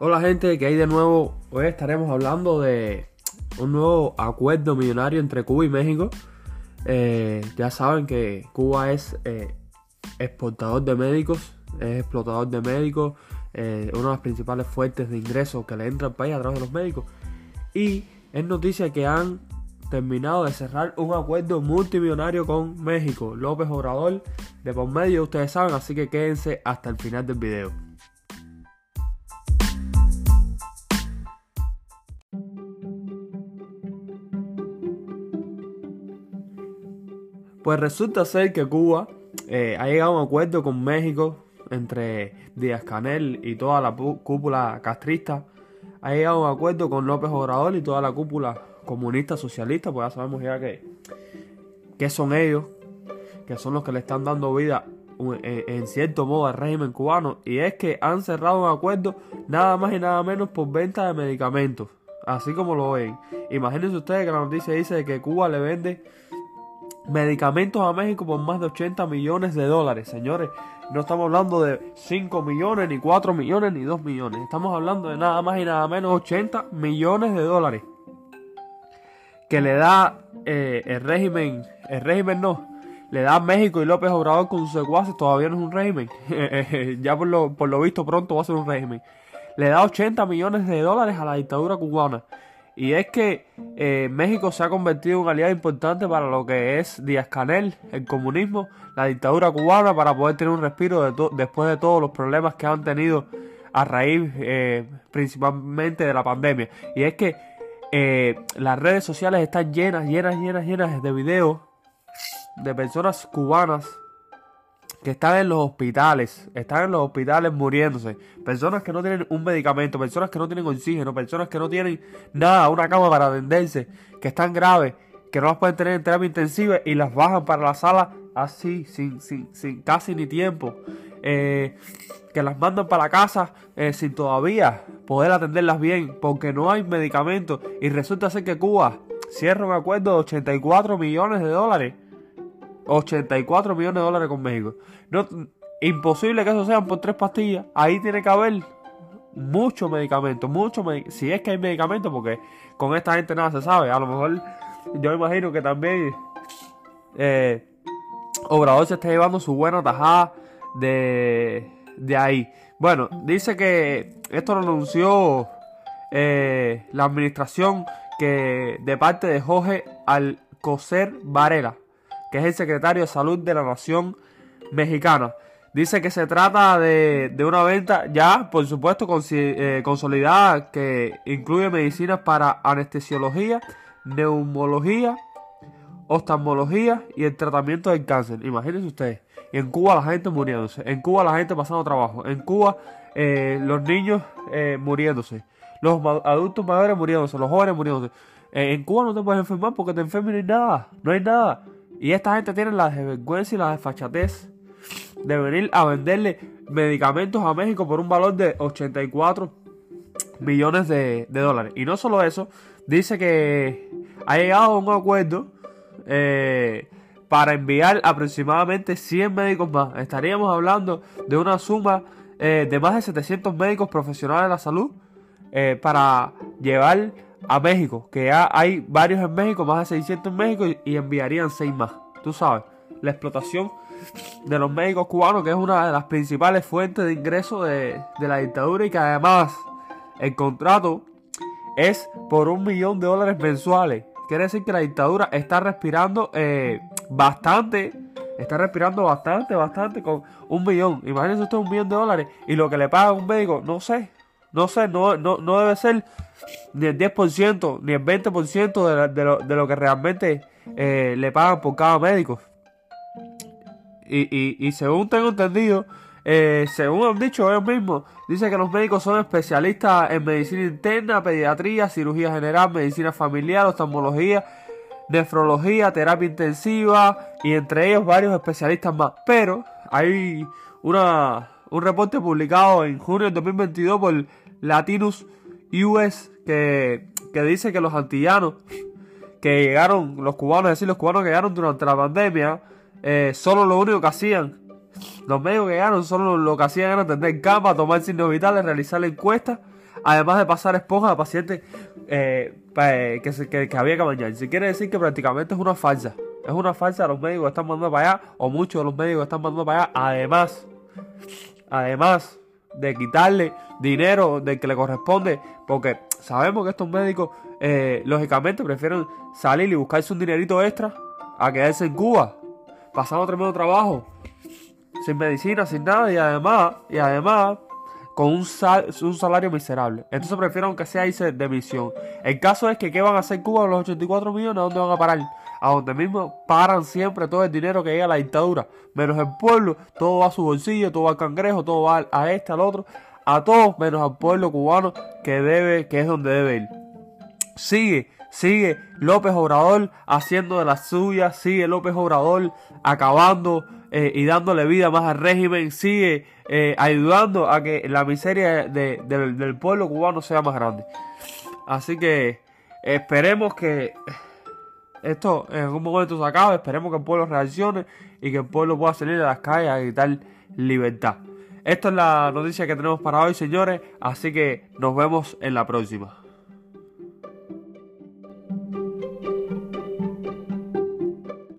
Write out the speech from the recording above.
Hola gente, que hay de nuevo. Hoy estaremos hablando de un nuevo acuerdo millonario entre Cuba y México. Eh, ya saben que Cuba es eh, exportador de médicos, es explotador de médicos, eh, una de las principales fuentes de ingresos que le entra al país a través de los médicos. Y es noticia que han terminado de cerrar un acuerdo multimillonario con México. López Obrador de por medio, ustedes saben, así que quédense hasta el final del video. Pues resulta ser que Cuba eh, ha llegado a un acuerdo con México entre Díaz Canel y toda la cúpula castrista. Ha llegado a un acuerdo con López Obrador y toda la cúpula comunista socialista, pues ya sabemos ya que, que son ellos, que son los que le están dando vida en, cierto modo al régimen cubano. Y es que han cerrado un acuerdo nada más y nada menos por venta de medicamentos. Así como lo ven. Imagínense ustedes que la noticia dice que Cuba le vende medicamentos a México por más de 80 millones de dólares, señores. No estamos hablando de 5 millones, ni 4 millones, ni 2 millones. Estamos hablando de nada más y nada menos 80 millones de dólares. Que le da eh, el régimen, el régimen no, le da México y López Obrador con sus secuaces, todavía no es un régimen. ya por lo, por lo visto pronto va a ser un régimen. Le da 80 millones de dólares a la dictadura cubana. Y es que eh, México se ha convertido en un aliado importante para lo que es Díaz Canel, el comunismo, la dictadura cubana, para poder tener un respiro después de todos los problemas que han tenido a raíz eh, principalmente de la pandemia. Y es que eh, las redes sociales están llenas, llenas, llenas, llenas de videos de personas cubanas que están en los hospitales, están en los hospitales muriéndose, personas que no tienen un medicamento, personas que no tienen oxígeno, personas que no tienen nada, una cama para atenderse, que están graves, que no las pueden tener en terapia intensiva y las bajan para la sala así, sin, sin, sin casi ni tiempo. Eh, que las mandan para la casa eh, sin todavía poder atenderlas bien porque no hay medicamentos y resulta ser que Cuba cierra un acuerdo de 84 millones de dólares 84 millones de dólares con México. No, imposible que eso sean por tres pastillas. Ahí tiene que haber mucho medicamento, mucho si es que hay medicamento, porque con esta gente nada se sabe. A lo mejor yo imagino que también eh, Obrador se está llevando su buena tajada de, de ahí. Bueno, dice que esto lo anunció eh, la administración que de parte de Jorge Alcocer Varela que es el secretario de Salud de la Nación Mexicana. Dice que se trata de, una venta ya, por supuesto, eh, consolidada, que incluye medicinas para anestesiología, neumología, oftalmología y el tratamiento del cáncer. Imagínense ustedes, en Cuba la gente muriéndose, en Cuba la gente pasando trabajo, en Cuba eh, los niños eh, muriéndose, los adultos mayores muriéndose, los jóvenes muriéndose. en Cuba no te puedes enfermar porque te enfermas y no hay nada, no hay nada. Y esta gente tiene la desvergüenza y la desfachatez de venir a venderle medicamentos a México por un valor de 84 millones de, dólares. Y no solo eso, dice que ha llegado a un acuerdo eh, para enviar aproximadamente 100 médicos más. Estaríamos hablando de una suma eh, de más de 700 médicos profesionales de la salud eh, para llevar a México, que ya hay varios en México, más de 600 en México y, enviarían 6 más. Tú sabes, la explotación de los médicos cubanos, que es una de las principales fuentes de ingreso de, la dictadura y que además el contrato es por un millón de dólares mensuales. Quiere decir que la dictadura está respirando eh, bastante, está respirando bastante, bastante con un millón. Imagínense usted un millón de dólares y lo que le paga un médico, no sé, no sé, no, no, no debe ser ni el 10%, ni el 20% de, lo, de lo que realmente eh, le pagan por cada médico. Y, y, según tengo entendido, eh, según han dicho ellos mismos, dice que los médicos son especialistas en medicina interna, pediatría, cirugía general, medicina familiar, oftalmología, nefrología, terapia intensiva y entre ellos varios especialistas más. Pero hay una, un reporte publicado en junio del 2022 por Latinus US que, dice que los antillanos que llegaron, los cubanos, es decir, los cubanos que llegaron durante la pandemia, eh, solo lo único que hacían, los médicos que llegaron, solo lo que hacían era atender cama, tomar signos vitales, realizar la encuesta, además de pasar esponja a pacientes eh, que, que, había que bañarse. Quiere decir que prácticamente es una falsa. Es una falsa, los médicos están mandando para allá, o muchos de los médicos están mandando para allá, además, además de quitarle dinero del que le corresponde, porque sabemos que estos médicos, eh, lógicamente, prefieren salir y buscarse un dinerito extra a quedarse en Cuba, pasando tremendo trabajo, sin medicina, sin nada, y además, y además, con un, un salario miserable. Entonces prefieren que sea irse de misión. El caso es que, ¿qué van a hacer Cuba con los 84 millones? ¿A dónde van a parar? A donde mismo paran siempre todo el dinero que llega a la dictadura, menos el pueblo, todo va a su bolsillo, todo va al cangrejo, todo va a este, al otro, a todos menos al pueblo cubano que debe, que es donde debe ir. Sigue, sigue López Obrador haciendo de las suyas, sigue López Obrador acabando eh, y dándole vida más al régimen, sigue eh, ayudando a que la miseria del pueblo cubano sea más grande. Así que esperemos que esto en algún momento se acabe. Esperemos que el pueblo reaccione y que el pueblo pueda salir a las calles a gritar libertad. Esto es la noticia que tenemos para hoy, señores. Así que nos vemos en la próxima.